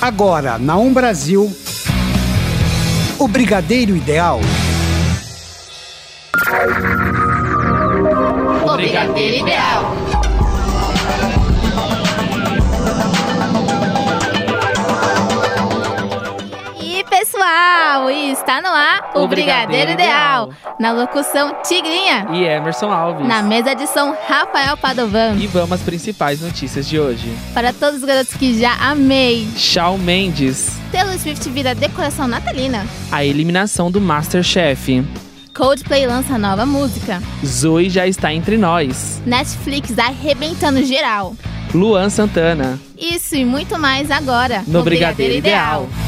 Agora, na Um Brasil, o Brigadeiro Ideal. O Brigadeiro Ideal. Pessoal, está no ar o, O Brigadeiro, Brigadeiro Ideal. Ideal. Na locução Tigrinha. E Emerson Alves. Na mesa de som Rafael Padovan. E vamos às principais notícias de hoje. Para todos os garotos que já amei. Shawn Mendes, Taylor Swift vira decoração natalina. a eliminação do Masterchef. Coldplay lança nova música. Zoe já está entre nós. Netflix arrebentando geral. Luan Santana. Isso e muito mais agora No Brigadeiro Ideal. E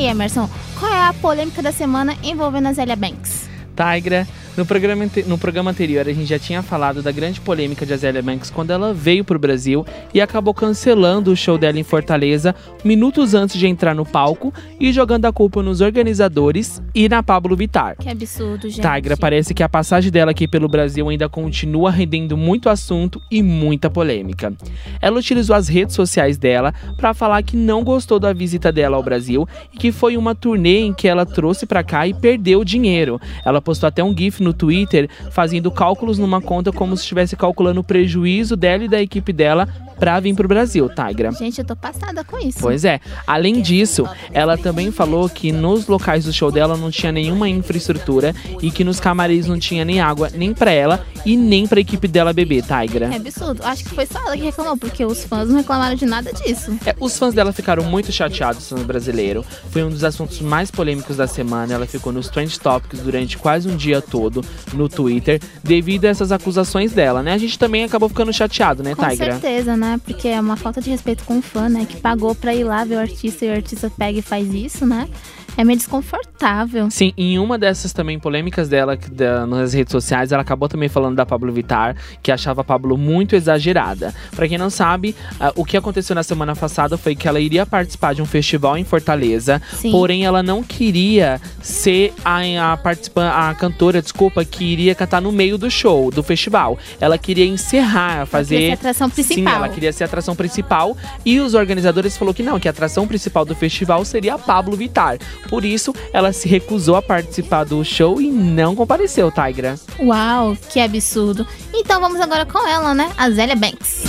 aí, Emerson, qual é a polêmica da semana envolvendo a Zélia Banks? Tigra. No programa, no programa anterior, a gente já tinha falado da grande polêmica de Azélia Banks quando ela veio pro Brasil e acabou cancelando o show dela em Fortaleza minutos antes de entrar no palco e jogando a culpa nos organizadores e na Pablo Vittar. Que absurdo, gente. Tigra, parece que a passagem dela aqui pelo Brasil ainda continua rendendo muito assunto e muita polêmica. Ela utilizou as redes sociais dela para falar que não gostou da visita dela ao Brasil e que foi uma turnê em que ela trouxe para cá e perdeu dinheiro. Ela postou até um gif no Twitter fazendo cálculos numa conta como se estivesse calculando o prejuízo dela e da equipe dela para vir pro Brasil, Tigra. Gente, eu tô passada com isso. Pois é. Além disso, ela também falou que nos locais do show dela não tinha nenhuma infraestrutura e que nos camarins não tinha nem água, nem pra ela e nem pra equipe dela beber, Tigra. É absurdo. Acho que foi só ela que reclamou, porque os fãs não reclamaram de nada disso. É, os fãs dela ficaram muito chateados no brasileiro. Foi um dos assuntos mais polêmicos da semana. Ela ficou nos Trend Topics durante quase um dia todo no Twitter, devido a essas acusações dela, né? A gente também acabou ficando chateado, né, Com Tigra? certeza, né? Porque é uma falta de respeito com o fã, né? Que pagou pra ir lá ver o artista e o artista pega e faz isso, né? É meio desconfortável. Sim, em uma dessas também polêmicas dela que da- nas redes sociais, ela acabou também falando da Pablo Vittar, que achava a Pablo muito exagerada. Pra quem não sabe, ah, o que aconteceu na semana passada foi que ela iria participar de um festival em Fortaleza, Sim. porém ela não queria ser a, a participante, a cantora, desculpa, que iria cantar no meio do show, do festival. Ela queria encerrar, fazer Essa é a atração Sim, principal. ela queria ser a atração principal e os organizadores falou que não, que a atração principal do festival seria a Pablo Vittar. Por isso, ela se recusou a participar do show e não compareceu, Tigra. Uau, que absurdo. Então vamos agora com ela, né? A Zélia Banks.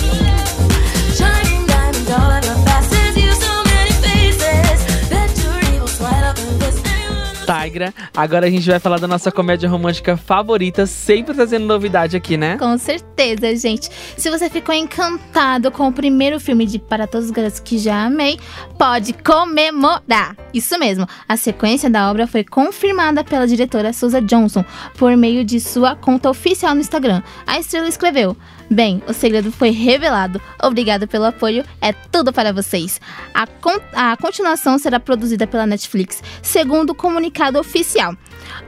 Tigra, agora a gente vai falar da nossa comédia romântica favorita, sempre trazendo novidade aqui, né? Com certeza, gente. Se você ficou encantado com o primeiro filme de Para Todos os Garotos que Já Amei, pode comemorar. Isso mesmo. A sequência da obra foi confirmada pela diretora Susan Johnson por meio de sua conta oficial no Instagram. A estrela escreveu: Bem, o segredo foi revelado. Obrigado pelo apoio. É tudo para vocês. A, con- a continuação será produzida pela Netflix, segundo o comunicado oficial.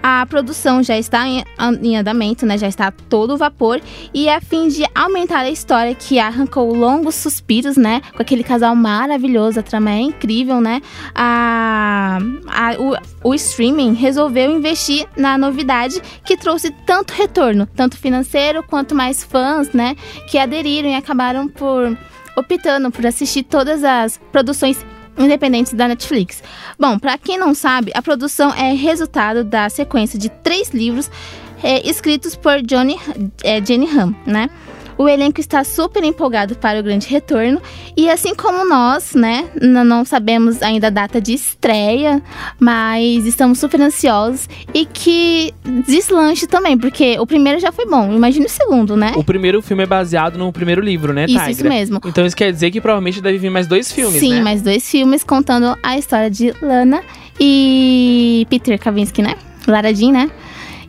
A produção já está em, andamento, né? Já está a todo vapor. E a fim de aumentar a história que arrancou longos suspiros, né? Com aquele casal maravilhoso, a trama é incrível, né? A, a- o, o streaming resolveu investir na novidade que trouxe tanto retorno, tanto financeiro quanto mais fãs, né? Que aderiram e acabaram por optando por assistir todas as produções independentes da Netflix. Bom, para quem não sabe, a produção é resultado da sequência de três livros é, escritos por Johnny, é, Jenny Han, né? O elenco está super empolgado para o grande retorno e assim como nós, né, não sabemos ainda a data de estreia, mas estamos super ansiosos e que deslanche também, porque o primeiro já foi bom, imagina o segundo, né? O primeiro filme é baseado no primeiro livro, né, Isso, Tigra? isso mesmo. Então isso quer dizer que provavelmente deve vir mais dois filmes, Sim, né? mais dois filmes contando a história de Lana e Peter Kavinsky, né? Lara Jean, né?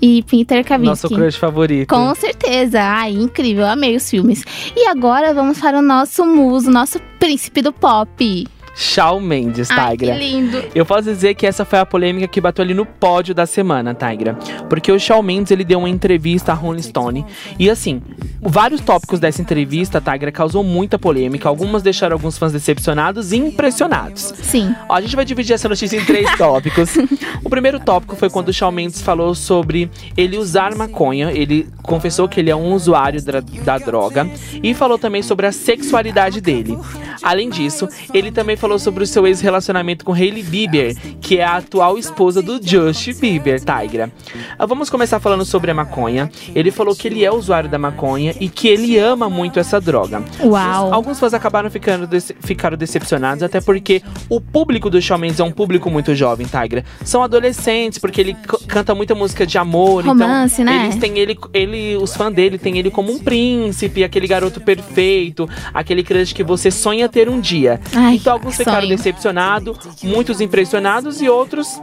E Peter Nosso Kavinsky. crush favorito. Com certeza. Ai, incrível. Amei os filmes. E agora vamos para o nosso muso, nosso príncipe do pop. Shawn Mendes, Ai, que Tigra. lindo. Eu posso dizer que essa foi a polêmica que bateu ali no pódio da semana, Tigra. Porque o Shawn Mendes, ele deu uma entrevista à Rolling Stone. E assim, vários tópicos dessa entrevista, Tigra, causou muita polêmica. Algumas deixaram alguns fãs decepcionados e impressionados. Sim. Ó, a gente vai dividir essa notícia em três tópicos. O primeiro tópico foi quando o Shawn Mendes falou sobre ele usar maconha. Ele confessou que ele é um usuário da, da droga. E falou também sobre a sexualidade dele. Além disso, ele também falou sobre o seu ex-relacionamento com Hailey Bieber, que é a atual esposa do Justin Bieber, Tigra. Ah, Vamos começar falando sobre a maconha. Ele falou que ele é usuário da maconha e que ele ama muito essa droga. Uau. Alguns fãs acabaram ficando dece- ficaram decepcionados, até porque o público do Shawn Mendes é um público muito jovem, Tigra. São adolescentes, porque ele canta muita música de amor. Romance, então, né? Eles têm ele, ele, os fãs dele têm ele como um príncipe, aquele garoto perfeito, aquele crush que você sonha ter um dia. Ai, então alguns ficaram decepcionados, muitos impressionados e outros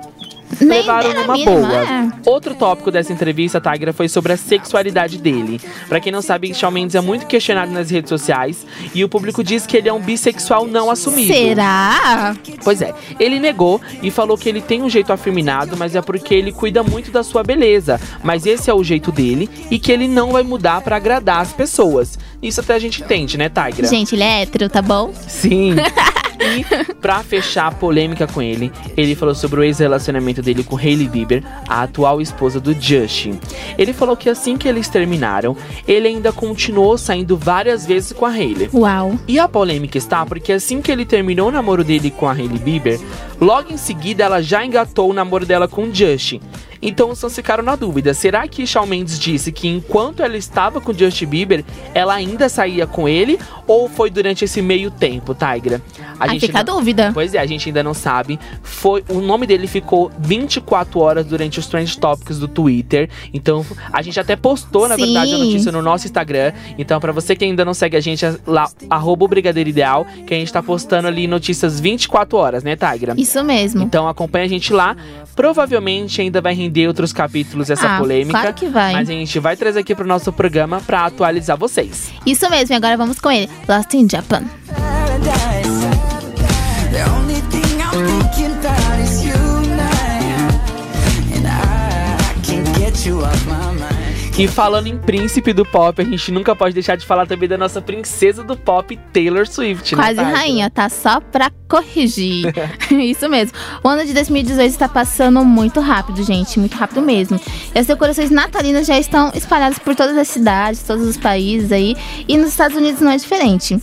Nem levaram numa mínima, boa. é. Outro tópico dessa entrevista, Tigra, foi sobre a sexualidade dele. Pra quem não sabe, Shawn Mendes é muito questionado nas redes sociais e o público diz que ele é um bissexual não assumido. Será? Pois é, ele negou e falou que ele tem um jeito afeminado, mas é porque ele cuida muito da sua beleza. Mas esse é o jeito dele e que ele não vai mudar pra agradar as pessoas. Isso até a gente entende, né, Tigra? Gente, ele é hétero, tá bom? Sim. E pra fechar a polêmica com ele, ele falou sobre o ex-relacionamento dele com Hailey Bieber, a atual esposa do Justin. Ele falou que assim que eles terminaram, ele ainda continuou saindo várias vezes com a Hailey. Uau. E a polêmica está porque assim que ele terminou o namoro dele com a Hailey Bieber, logo em seguida ela já engatou o namoro dela com Justin. Então os fãs ficaram na dúvida: será que Shawn Mendes disse que enquanto ela estava com Justin Bieber, ela ainda saía com ele? Ou foi durante esse meio tempo, Tigra? A Aí fica a não- dúvida. Pois é, a gente ainda não sabe. Foi o nome dele ficou 24 horas durante os trend topics do Twitter. Então, a gente até postou, na Sim. verdade, a notícia no nosso Instagram. Então, pra você que ainda não segue a gente, é lá arroba o Brigadeiro Ideal, que a gente tá postando ali notícias 24 horas, né, Tigra? Isso mesmo. Então acompanha a gente lá. Provavelmente ainda vai render outros capítulos essa Ah, polêmica. claro que vai. Mas a gente vai trazer aqui pro nosso programa pra atualizar vocês. Isso mesmo, e agora vamos com ele. Lost in Japan. paradise. The only thing I'm thinking about is you now. And I can't get you off my. E falando em príncipe do pop, a gente nunca pode deixar de falar também da nossa princesa do pop, Taylor Swift. né, Quase Tigra? rainha, tá? Só pra corrigir. Isso mesmo. O ano de 2018 está passando muito rápido, gente. Muito rápido mesmo. E as decorações natalinas já estão espalhadas por todas as cidades, todos os países aí. E nos Estados Unidos não é diferente.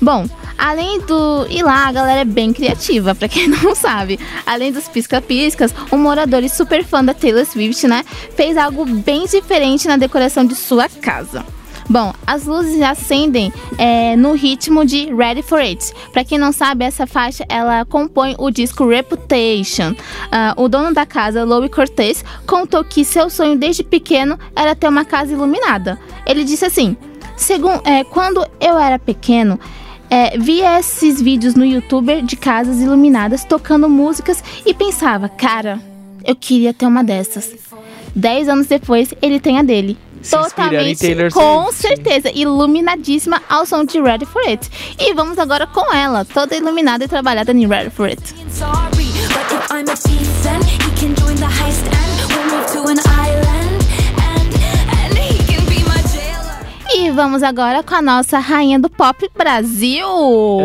Bom, além do. E lá a galera é bem criativa, pra quem não sabe. Além dos pisca-piscas, um morador e super fã da Taylor Swift, né? Fez algo bem diferente na decoração de sua casa. Bom, as luzes acendem é, no ritmo de Ready for It. Pra quem não sabe, essa faixa ela compõe o disco Reputation. Ah, o dono da casa, Louis Cortez, contou que seu sonho desde pequeno era ter uma casa iluminada. Ele disse assim: Segun, é, quando eu era pequeno, é, via esses vídeos no YouTube de casas iluminadas tocando músicas e pensava, cara, eu queria ter uma dessas. Dez anos depois, ele tem a dele. Se Totalmente, com Swift. certeza, iluminadíssima ao som de Ready for It. E vamos agora com ela, toda iluminada e trabalhada em Ready for It. Vamos agora com a nossa rainha do pop Brasil,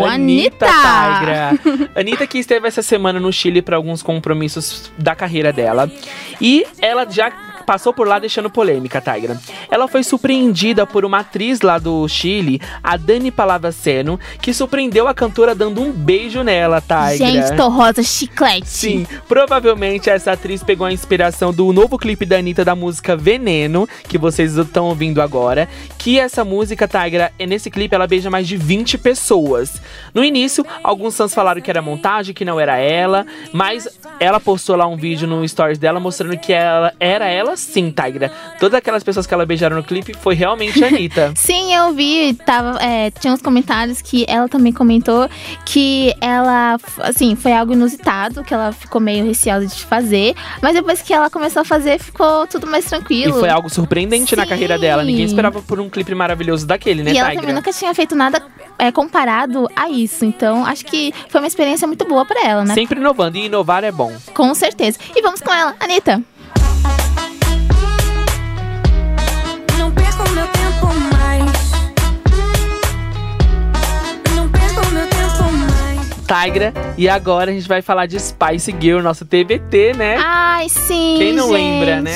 Anitta. Tigra. Anitta que esteve essa semana no Chile para alguns compromissos da carreira dela. E ela já passou por lá deixando polêmica, Tigra. Ela foi surpreendida por uma atriz lá do Chile, a Dani Palavaceno, que surpreendeu a cantora dando um beijo nela, Tigra. Gente, tô rosa chiclete. Sim, provavelmente essa atriz pegou a inspiração do novo clipe da Anitta da música Veneno, que vocês estão ouvindo agora. Que essa música, Tigra, é nesse clipe ela beija mais de 20 pessoas. No início, alguns fãs falaram que era montagem, que não era ela, mas ela postou lá um vídeo no stories dela mostrando que ela era ela sim, Tigra. Todas aquelas pessoas que ela beijaram no clipe foi realmente a Anitta. Sim, eu vi, tava, é, tinha uns comentários que ela também comentou que ela, assim, foi algo inusitado, que ela ficou meio receosa de fazer, mas depois que ela começou a fazer, ficou tudo mais E tranquilo. foi algo surpreendente na Sim. carreira dela. Ninguém esperava por um clipe maravilhoso daquele, né, E ela Tigra? também nunca tinha feito nada é, comparado a isso. Então, acho que foi uma experiência muito boa pra ela, né? Sempre inovando, e inovar é bom. Com certeza. E vamos com ela, Anitta. Tigra, e agora a gente vai falar de Spice Girl, nosso TBT, né? Ai, sim. Quem não gente. lembra, né?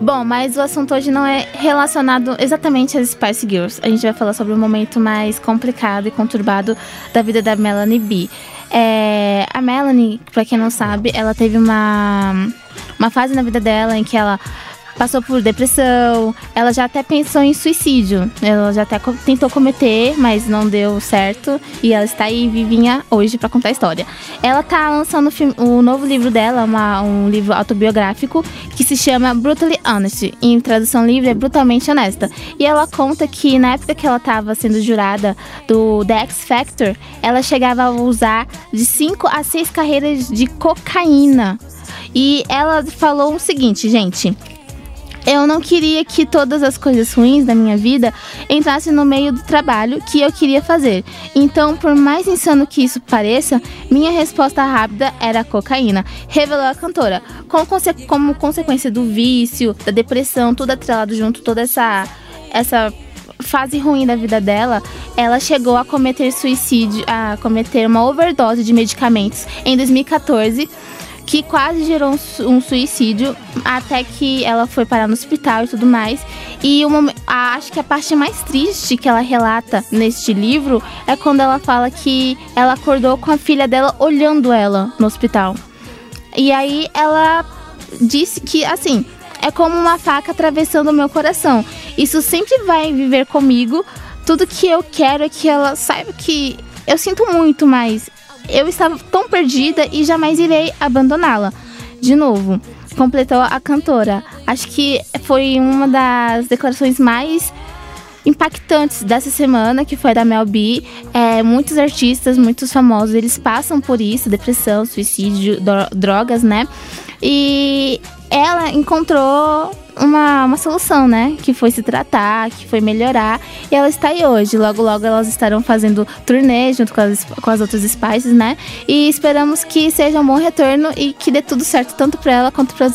Bom, mas o assunto hoje não é relacionado exatamente às Spice Girls. A gente vai falar sobre um momento mais complicado e conturbado da vida da Melanie B. É, a Melanie, pra quem não sabe, ela teve uma, uma fase na vida dela em que ela passou por depressão, ela já até pensou em suicídio. Ela já até tentou cometer, mas não deu certo. E ela está aí vivinha hoje pra contar a história. Ela tá lançando o novo livro dela, uma- um livro autobiográfico, que se chama Brutally Honest. Em tradução livre é Brutalmente Honesta. E ela conta que na época que ela estava sendo jurada do The X Factor, ela chegava a usar de 5 a 6 carreiras de cocaína. E ela falou o seguinte, gente. Eu não queria que todas as coisas ruins da minha vida entrassem no meio do trabalho que eu queria fazer. Então, por mais insano que isso pareça, minha resposta rápida era a cocaína, revelou a cantora. Conse- como consequência do vício, da depressão, tudo atrelado junto, toda essa essa fase ruim da vida dela, ela chegou a cometer suicídio, a cometer uma overdose de medicamentos em 2014 que quase gerou um, su- suicídio até que ela foi parar no hospital e tudo mais. E uma, a- acho que a parte mais triste que ela relata neste livro é quando ela fala que ela acordou com a filha dela olhando ela no hospital. E aí ela disse que, assim, é como uma faca atravessando o meu coração. Isso sempre vai viver comigo. Tudo que eu quero é que ela saiba que eu sinto muito, mas eu estava tão perdida e jamais irei abandoná-la. De novo, completou a cantora. Acho que foi uma das declarações mais impactantes dessa semana, que foi da Mel B. É, muitos artistas, muitos famosos, eles passam por isso, depressão, suicídio, dro- drogas, né? E ela encontrou uma, uma solução, né? Que foi se tratar, que foi melhorar. E ela está aí hoje. Logo, logo elas estarão fazendo turnê junto com as, com as outras Spices, né? E esperamos que seja um bom retorno e que dê tudo certo, tanto pra ela quanto pra,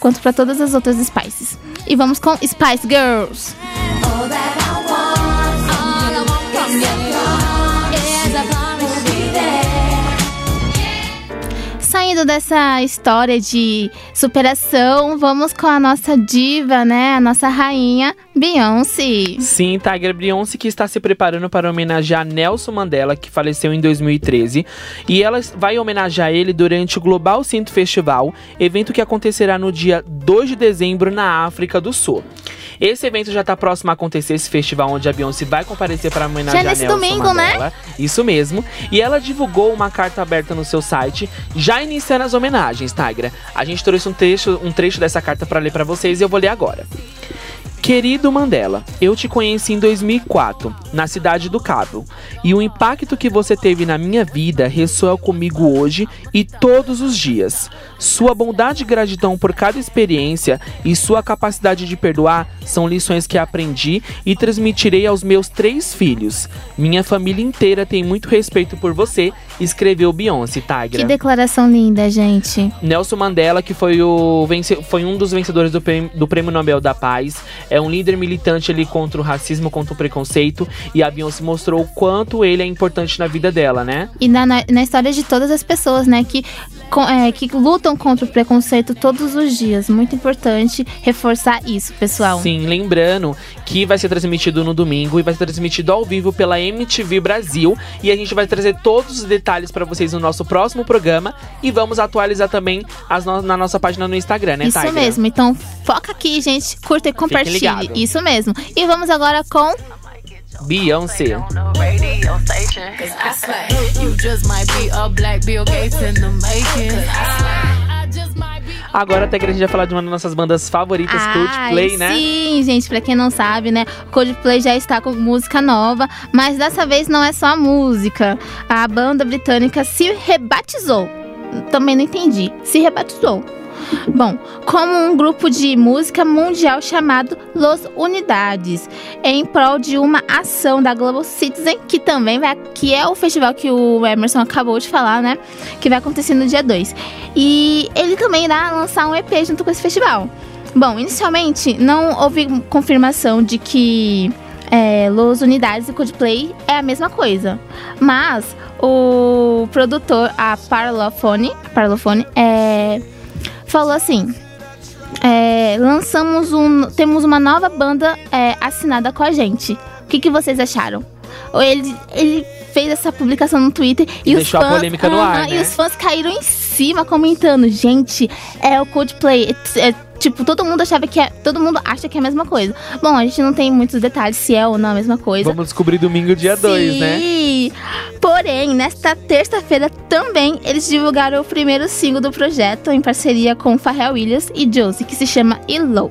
quanto todas as outras Spices. E vamos com Spice Girls. Saindo dessa história de superação, vamos com a nossa diva, né? A nossa rainha, Beyoncé. Sim, Tiger Beyoncé que está se preparando para homenagear Nelson Mandela, que faleceu em 2013. E ela vai homenagear ele durante o Global Synth Festival, evento que acontecerá no dia 2 de dezembro na África do Sul. Esse evento já está próximo a acontecer, esse festival onde a Beyoncé vai comparecer para homenagear Já nesse Nelson domingo, né? Isso mesmo. E ela divulgou uma carta aberta no seu site, já iniciando as homenagens, Tigra. A gente trouxe um trecho, um trecho dessa carta para ler para vocês e eu vou ler agora. Querido Mandela, eu te conheci em 2004, na cidade do Cabo, e o impacto que você teve na minha vida ressoa comigo hoje e todos os dias. Sua bondade e gratidão por cada experiência e sua capacidade de perdoar são lições que aprendi e transmitirei aos meus três filhos. Minha família inteira tem muito respeito por você, escreveu Beyoncé Tigra. Que declaração linda, gente. Nelson Mandela, que foi, o foi um dos vencedores do prêmio, do Prêmio Nobel da Paz, é um líder militante ali contra o racismo, contra o preconceito, e a Beyoncé mostrou o quanto ele é importante na vida dela, né? E na, na, na história de todas as pessoas, né? Que, co- é, que lutam contra o preconceito todos os dias. Muito importante reforçar isso, pessoal. Sim, lembrando que vai ser transmitido no domingo e vai ser transmitido ao vivo pela MTV Brasil, e a gente vai trazer todos os detalhes pra vocês no nosso próximo programa, e vamos atualizar também as no- na nossa página no Instagram, né, Isso Tigra? mesmo. Então, foca aqui, gente. Curta e compartilhe. Isso mesmo. E vamos agora com Beyoncé. Agora até que a gente vai falar de uma das nossas bandas favoritas, Coldplay, Ai, né? Sim, gente, pra quem não sabe, né? Coldplay já está com música nova, mas dessa vez não é só a música. A banda britânica se rebatizou. Também não entendi. Se rebatizou. Bom, como um grupo de música mundial chamado Los Unidades, em prol de uma ação da Global Citizen, que também vai, que é o festival que o Emerson acabou de falar, né? Que vai acontecer no dia 2. E ele também irá lançar um EP junto com esse festival. Bom, inicialmente não houve confirmação de que é, Los Unidades e Coldplay é a mesma coisa. Mas o produtor, a Parlophone, Parlophone é, falou assim: é, lançamos um. Temos uma nova banda é, assinada com a gente. O que, que vocês acharam? Ou Ele, ele fez essa publicação no Twitter e, E os fãs. polêmica no ar, Aham, né? E os fãs caíram em cima comentando. Gente, é o Coldplay. É, é, tipo, todo mundo achava que é. Todo mundo acha que é a mesma coisa. Bom, a gente não tem muitos detalhes se é ou não a mesma coisa. Vamos descobrir domingo, dia 2, né? Porém, nesta terça-feira também eles divulgaram o primeiro single do projeto em parceria com Pharrell Williams e Josie, que se chama Elo.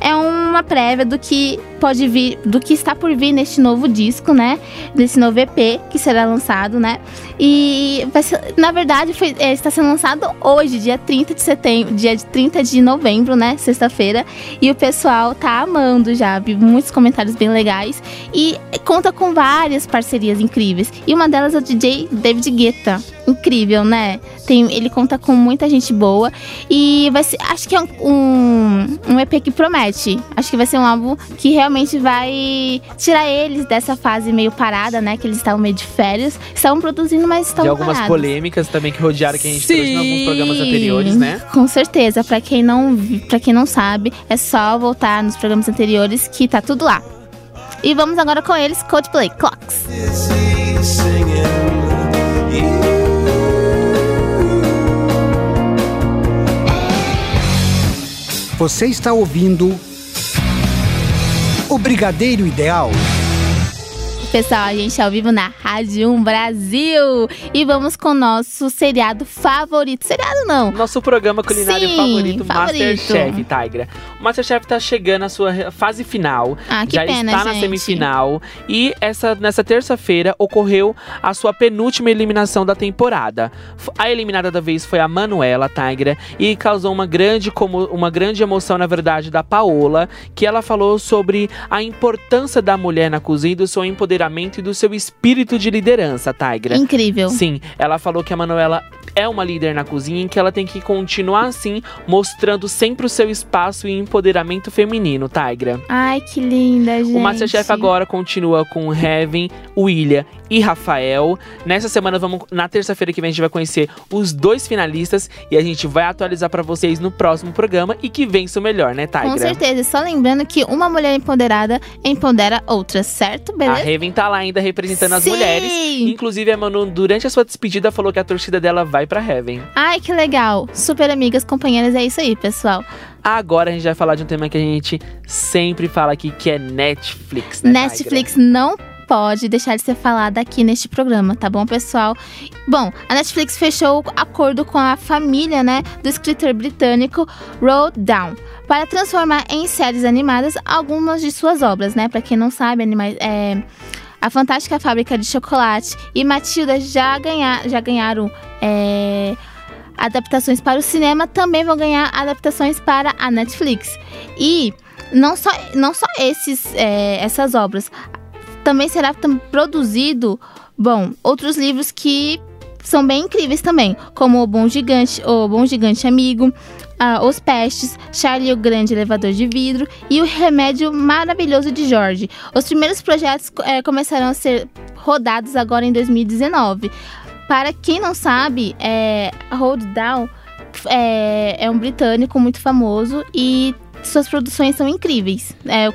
É uma prévia do que pode vir, do que está por vir neste novo disco, né? Nesse novo EP que será lançado, né? E ser- na verdade foi, é, está sendo lançado hoje, dia 30 de setembro, dia de 30 de novembro, né? Sexta-feira. E o pessoal tá amando já, vi muitos comentários bem legais. E conta com várias parcerias incríveis. E uma delas o DJ David Guetta. Incrível, né? Tem, ele conta com muita gente boa. E vai ser. Acho que é um, um, um EP que promete. Acho que vai ser um álbum que realmente vai tirar eles dessa fase meio parada, né? Que eles estavam meio de férias. Estavam produzindo, mas De estavam algumas parados. polêmicas também que rodearam que a gente trouxe em alguns programas Sim, anteriores, né? Com certeza. Pra quem não, pra quem não sabe, é só voltar nos programas anteriores que tá tudo lá. E vamos agora com eles, Coldplay Clocks. Você está ouvindo o Brigadeiro Ideal. Pessoal, a gente é ao vivo na Rádio 1 Brasil. E vamos com o nosso seriado favorito. Seriado não. Nosso programa culinário Sim, favorito, favorito. Masterchef, Tigra. O Masterchef tá chegando à sua fase final. Ah, que já pena, está na gente. semifinal. E essa, nessa terça-feira ocorreu a sua penúltima eliminação da temporada. A eliminada da vez foi a Manuela Tigra. E causou uma grande, como, uma grande emoção, na verdade, da Paola. Que ela falou sobre a importância da mulher na cozinha, do seu empoderamento e do seu espírito de liderança, Tigra. Incrível. Sim, ela falou que a Manuela é uma líder na cozinha e que ela tem que continuar assim, mostrando sempre o seu espaço e empoderamento feminino, Tigra. Ai, que linda, gente. O Masterchef agora continua com Heaven, William e Rafael. Nessa semana, vamos na terça-feira que vem, a gente vai conhecer os dois finalistas e a gente vai atualizar pra vocês no próximo programa e que vença o melhor, né, Tigra? Com certeza. Só lembrando que uma mulher empoderada empodera outras, certo? A Beleza? Raven tá lá ainda representando as Sim! mulheres. Inclusive, a Manu, durante a sua despedida, falou que a torcida dela vai pra Heaven. Ai, que legal. Super amigas, companheiras, é isso aí, pessoal. Agora a gente vai falar de um tema que a gente sempre fala aqui, que é Netflix, né, Netflix não pode deixar de ser falada aqui neste programa, tá bom, pessoal? Bom, a Netflix fechou o acordo com a família, né, do escritor britânico Roald Dahl para transformar em séries animadas algumas de suas obras, né? Para quem não sabe, anima- é, a Fantástica Fábrica de Chocolate e Matilda já, ganhar, já ganharam é, adaptações para o cinema, também vão ganhar adaptações para a Netflix. E não só, não só esses, é, essas obras, também será produzido, bom, outros livros que são bem incríveis também, como O Bom Gigante, O Bom Gigante Amigo, ah, Os Pestes, Charlie o Grande Elevador de Vidro e O Remédio Maravilhoso de Jorge. Os primeiros projetos eh, começarão a ser rodados agora em 2019. Para quem não sabe, é, Hold Down é, é um britânico muito famoso e suas produções são incríveis. É, é,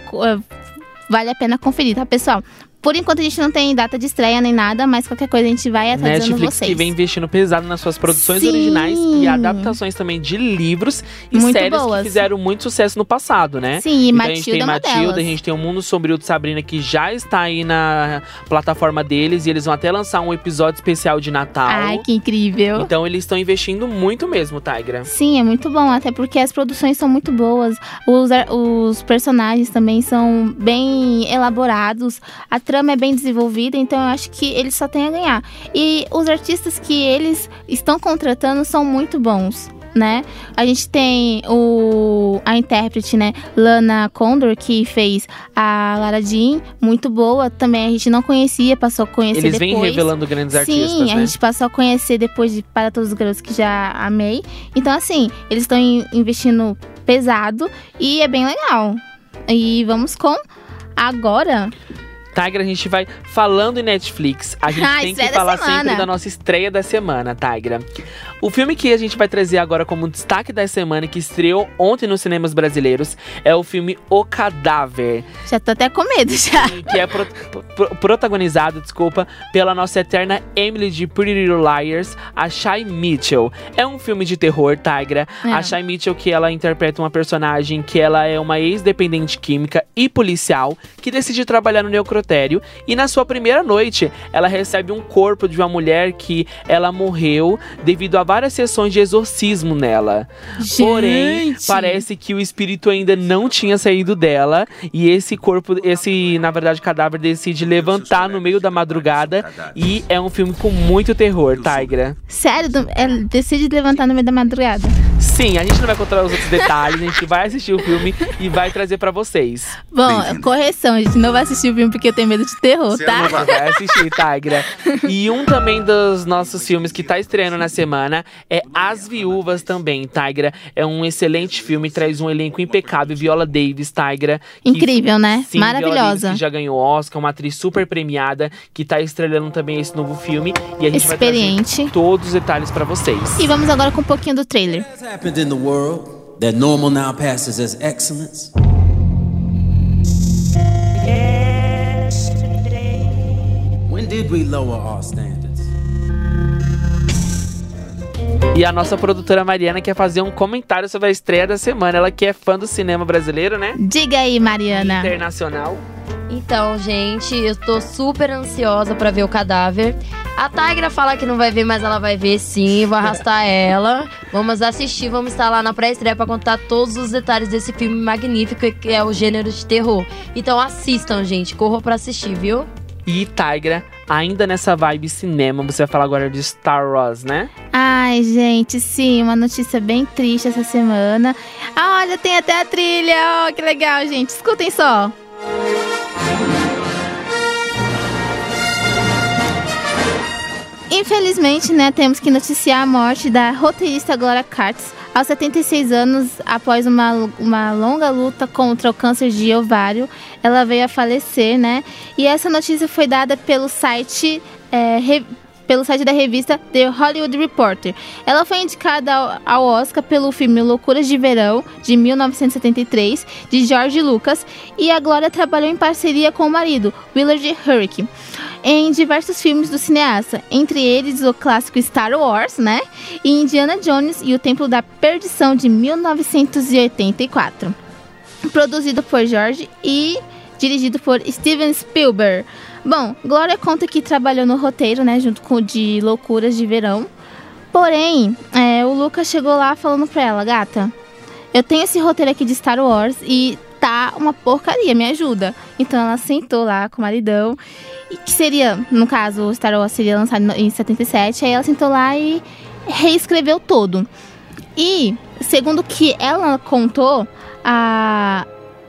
vale a pena conferir, tá, pessoal? Por enquanto a gente não tem data de estreia nem nada, mas qualquer coisa a gente vai atualizando Netflix vocês. que vem investindo pesado nas suas produções Sim. originais e adaptações também de livros e Muito séries boas. que fizeram muito sucesso no passado, né? Sim, e Então a gente tem Matilda é Matilda, a gente tem o Mundo Sombrio de Sabrina que já está aí na plataforma deles e eles vão até lançar um episódio especial de Natal. Ai, que incrível. Então eles estão investindo muito mesmo, Tigra. Sim, é muito bom, até porque as produções são muito boas, os, os personagens também são bem elaborados, a trama é bem desenvolvida, então eu acho que eles só têm a ganhar. E os artistas que eles estão contratando são muito bons. Né? A gente tem o a intérprete, né, Lana Condor, que fez a Lara Jean, muito boa. Também a gente não conhecia, passou a conhecer Eles depois. vêm revelando grandes artistas, Sim, a né? gente passou a conhecer depois de Para Todos os Garotos que já amei. Então, assim, eles estão in- investindo pesado e é bem legal. E vamos com agora. Tigra, a gente vai falando em Netflix. A gente Ah, tem que da falar semana. sempre da nossa estreia da semana, Tigra. O filme que a gente vai trazer agora como destaque da semana, que estreou ontem nos cinemas brasileiros, é o filme O Cadáver. Já tô até com medo já. que é pro- pro- protagonizado, desculpa, pela nossa eterna Emily de Pretty Little Liars, a Shai Mitchell. É um filme de terror, Tigra. É. A Shai Mitchell que ela interpreta uma personagem que ela é uma ex-dependente química e policial que decide trabalhar no necrotério e na sua primeira noite ela recebe um corpo de uma mulher que ela morreu devido a várias sessões de exorcismo nela. Porém, Gente. parece que o espírito ainda não tinha saído dela e esse corpo, esse, na verdade, cadáver decide levantar no meio da madrugada e é um filme com muito terror, Tigra. Sério, ela decide levantar no meio da madrugada. Sim, a gente não vai contar os outros detalhes, a gente vai assistir o filme e vai trazer pra vocês. Bom, correção, a gente não vai assistir o filme porque eu tenho medo de terror, Você tá? não vai- Vai assistir, Tigra. E um também dos nossos filmes que tá estreando na semana é As Viúvas também, Tigra. É um excelente filme, traz um elenco impecável. Viola Davis, Tigra. que- Incrível, né? Sim, Viola Davis, Maravilhosa. que já ganhou Oscar, uma atriz super premiada, que tá estrelando também esse novo filme. E a gente Experiente. vai trazer todos os detalhes pra vocês. E vamos agora com um pouquinho do trailer. Happened in the world that normal now passes as excellence? When did we lower our standards? E a nossa produtora Mariana quer fazer um comentário sobre a estreia da semana. Ela que é fã do cinema brasileiro, né? Diga aí, Mariana. Internacional. Então, gente, eu tô super ansiosa pra ver o cadáver. A Tigra fala que não vai ver, mas ela vai ver sim, vou arrastar ela. Vamos assistir, vamos estar lá na pré-estreia pra contar todos os detalhes desse filme magnífico que é o gênero de terror. Então assistam, gente, corram pra assistir, viu? E Tigra, ainda nessa vibe cinema, você vai falar agora de Star Wars, né? Ai, gente, sim, uma notícia bem triste essa semana. Ah, olha, tem até a trilha. Oh, que legal, gente. Escutem só. Infelizmente, né, temos que noticiar a morte da roteirista Gloria Katz aos 76 anos, após uma, uma longa luta contra o câncer de ovário, ela veio a falecer, né? E essa notícia foi dada pelo site é, pelo site da revista The Hollywood Reporter. Ela foi indicada ao, Oscar pelo filme Loucuras de Verão, de 1973, de George Lucas, e a Glória trabalhou em parceria com o marido, Willard Hurricane, em diversos filmes do cineasta, entre eles o clássico Star Wars, né? E Indiana Jones e o Templo da Perdição, de 1984. Produzido por George e dirigido por Steven Spielberg. Bom, Glória conta que trabalhou no roteiro, né, junto com o de Loucuras de Verão. Porém, é, o Lucas chegou lá falando pra ela, gata, eu tenho esse roteiro aqui de Star Wars e tá uma porcaria, me ajuda. Então ela sentou lá com o maridão, e que seria, no caso, o Star Wars seria lançado em 77, aí ela sentou lá e reescreveu todo. E, segundo que ela contou, a...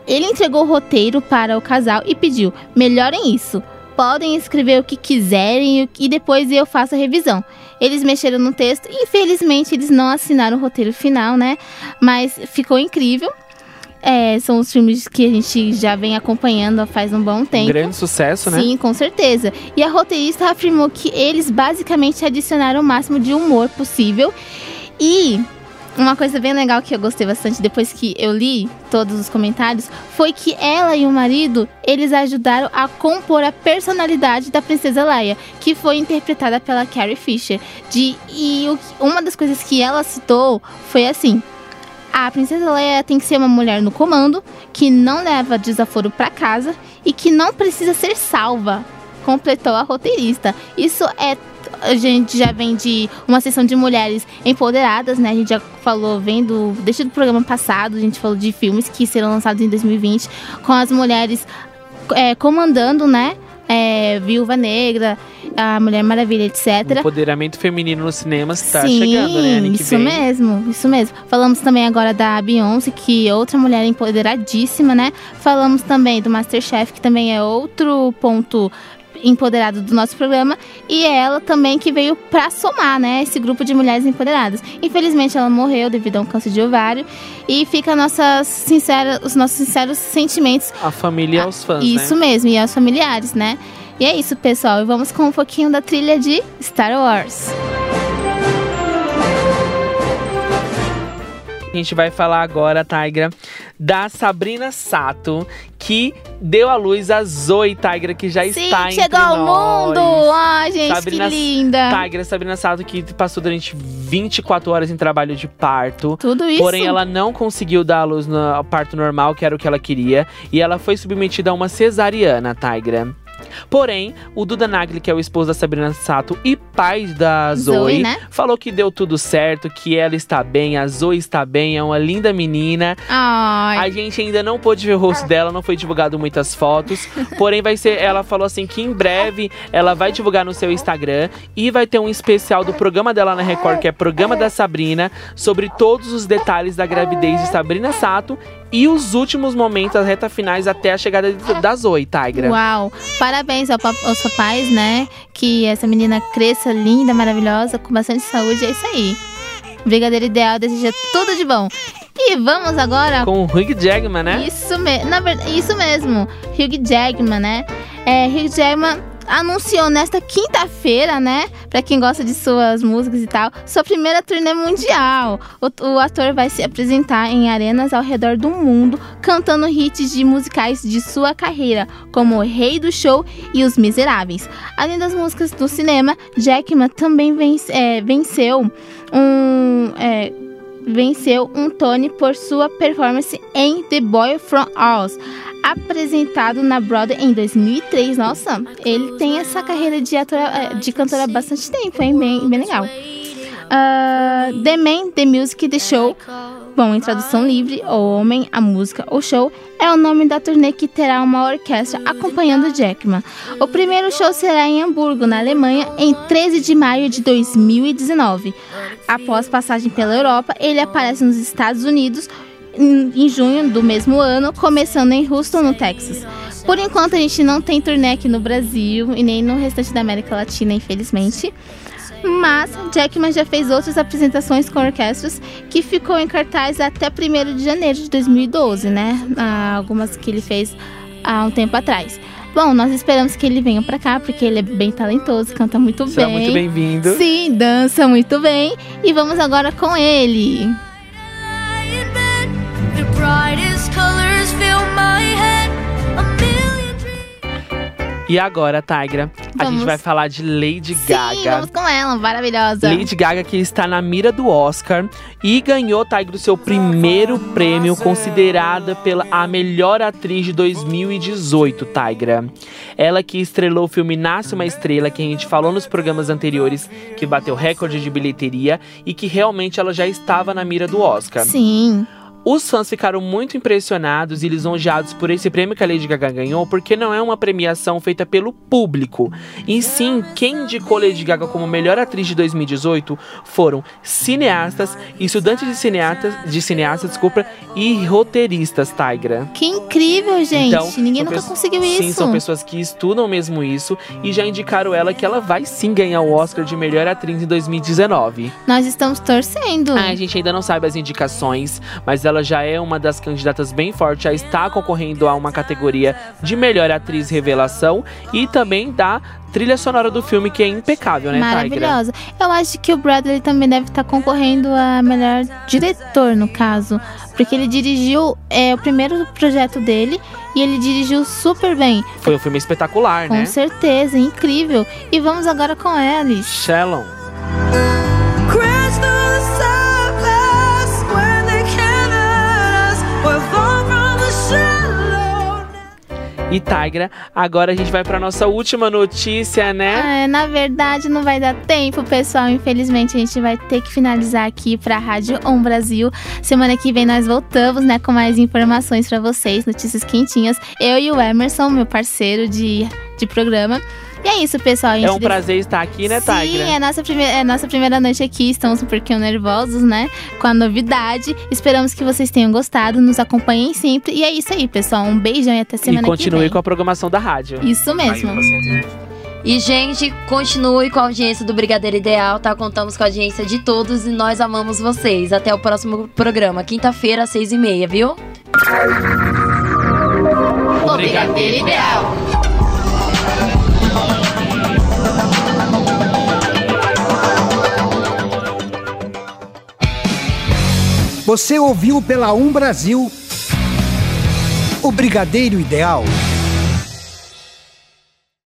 ele entregou o roteiro para o casal e pediu: melhorem isso. Podem escrever o que quiserem e depois eu faço a revisão. Eles mexeram no texto, infelizmente eles não assinaram o roteiro final, né? Mas ficou incrível. É, são os filmes que a gente já vem acompanhando faz um bom Um tempo. grande sucesso, né? Sim, com certeza. E a roteirista afirmou que eles basicamente adicionaram o máximo de humor possível. E uma coisa bem legal que eu gostei bastante depois que eu li todos os comentários foi que ela e o marido, eles ajudaram a compor a personalidade da princesa Leia, que foi interpretada pela Carrie Fisher. De, e o- uma das coisas que ela citou foi assim: a princesa Leia tem que ser uma mulher no comando, que não leva desaforo pra casa e que não precisa ser salva. Completou a roteirista. Isso é. A gente já vem de uma sessão de mulheres empoderadas, né? A gente já falou, vendo. Desde o programa passado, a gente falou de filmes que serão lançados em 2020, com as mulheres é, comandando, né? É, Viúva Negra, a Mulher Maravilha, etc. O empoderamento feminino nos cinemas tá Sim, chegando, né? Ano isso vem. mesmo, isso mesmo. Falamos também agora da Beyoncé, que é outra mulher empoderadíssima, né? Falamos também do Masterchef, que também é outro ponto empoderado do nosso programa e é ela também que veio pra somar, né, esse grupo de mulheres empoderadas. Infelizmente ela morreu devido a um câncer de ovário e fica nossas sinceras, os nossos sinceros sentimentos A família e os fãs, isso né? mesmo, e aos familiares, né? E é isso, pessoal. E vamos com um pouquinho da trilha de Star Wars. A gente vai falar agora, Tigra, da Sabrina Sato, que deu à luz a Zoe Tigra, que já Sim, está entre chegou ao nós. mundo! Ai, gente, Sabrina- que linda! Tigra, Sabrina Sato, que passou durante 24 horas em trabalho de parto. Tudo isso. Porém, ela não conseguiu dar à luz no parto normal, que era o que ela queria. E ela foi submetida a uma cesariana, Tigra. Porém, o Duda Nagli, que é o esposo da Sabrina Sato e pai da Zoe, Zoe, né? falou que deu tudo certo, que ela está bem, a Zoe está bem, é uma linda menina. Ai, A gente ainda não pôde ver o rosto dela, não foi divulgado muitas fotos. Porém, vai ser. Ela falou assim que em breve ela vai divulgar no seu Instagram e vai ter um especial do programa dela na Record, que é Programa da Sabrina, sobre todos os detalhes da gravidez de Sabrina Sato e os últimos momentos, as reta finais até a chegada da Zoe, Tigra. Uau! Parabéns ao aos papais, né? Que essa menina cresça linda, maravilhosa, com bastante saúde. É isso aí. Brigadeiro Ideal deseja tudo de bom. E vamos agora Com o Hugh Jackman, né? Isso, me na verdade, isso mesmo. Hugh Jackman, né? É, Hugh Jackman anunciou nesta quinta-feira, né? Pra quem gosta de suas músicas e tal, sua primeira turnê mundial. O, o ator vai se apresentar em arenas ao redor do mundo, cantando hits de musicais de sua carreira, como O Rei do Show e Os Miseráveis. Além das músicas do cinema, Jackman também vence- é, venceu um. é, venceu um Tony por sua performance em The Boy From Oz, apresentado na Broadway em 2003. Nossa, ele tem essa carreira de, ator, eh, de cantor há bastante tempo, hein? Bem, bem legal. Ah, the Man, The Music, The Show. Bom, em tradução livre, O Homem, a Música, o Show é o nome da turnê que terá uma orquestra acompanhando Jackman. O primeiro show será em Hamburgo, na Alemanha, em 13 de maio de 2019. Após passagem pela Europa, ele aparece nos Estados Unidos em, junho do mesmo ano, começando em Houston, no Texas. Por enquanto, a gente não tem turnê aqui no Brasil e nem no restante da América Latina, infelizmente. Mas Jackman já fez outras apresentações com orquestras que ficou em cartaz até 1 de janeiro de 2012, né? Ah, algumas que ele fez há um tempo atrás. Bom, nós esperamos que ele venha pra cá, porque ele é bem talentoso, canta muito Será bem. muito bem-vindo. Sim, dança muito bem. E vamos agora com ele. E agora, Tigra, a Vamos. gente vai falar de Lady Sim, Gaga. vamos com ela, maravilhosa. Lady Gaga que está na mira do Oscar e ganhou, Tigra, o seu primeiro prêmio, considerada pela a melhor atriz de 2018, Tigra. Ela que estrelou o filme Nasce Uma Estrela, que a gente falou nos programas anteriores, que bateu recorde de bilheteria e que realmente ela já estava na mira do Oscar. Sim. Os fãs ficaram muito impressionados e lisonjeados por esse prêmio que a Lady Gaga ganhou, porque não é uma premiação feita pelo público. E sim, quem indicou Lady Gaga como melhor atriz de 2018 foram cineastas, estudantes de cineastas, de cineastas, desculpa, e roteiristas, Tigra. Que incrível, gente. Então, Ninguém nunca conseguiu Sim, isso. são pessoas que estudam mesmo isso e já indicaram ela que ela vai sim ganhar o Oscar de melhor atriz em 2019. Nós estamos torcendo. Ah, a gente ainda não sabe as indicações, mas ela já é uma das candidatas bem forte, já está concorrendo a uma categoria de melhor atriz revelação e também da trilha sonora do filme, que é impecável, né, Tigra? Maravilhosa. Eu acho que o Bradley também deve estar concorrendo a melhor diretor, no caso. Porque ele dirigiu é, o primeiro projeto dele e ele dirigiu super bem. Foi um filme espetacular, Com né? certeza, incrível. E vamos agora com Alice. Shallon. E Tigra, agora a gente vai pra nossa última notícia, né? É, na verdade, não vai dar tempo, pessoal. Infelizmente, a gente vai ter que finalizar aqui pra Rádio On Brasil. Semana que vem nós voltamos, né, com mais informações pra vocês, notícias quentinhas. Eu e o Emerson, meu parceiro de, de programa. E é isso, pessoal. A gente É um prazer estar aqui, né, Sim, Tigra? é nossa, primeira, é nossa primeira noite aqui. Estamos um pouquinho nervosos, né? Com a novidade. Esperamos que vocês tenham gostado. Nos acompanhem sempre. E é isso aí, pessoal. Um beijão e até E semana que continue vem. com a programação da rádio. Isso mesmo. E, gente, continue com a audiência do Brigadeiro Ideal, tá? Contamos com a audiência de todos e nós amamos vocês. Até o próximo programa, quinta-feira, às seis e meia, viu? O Brigadeiro Ideal. Você ouviu pela Um Brasil o Brigadeiro Ideal.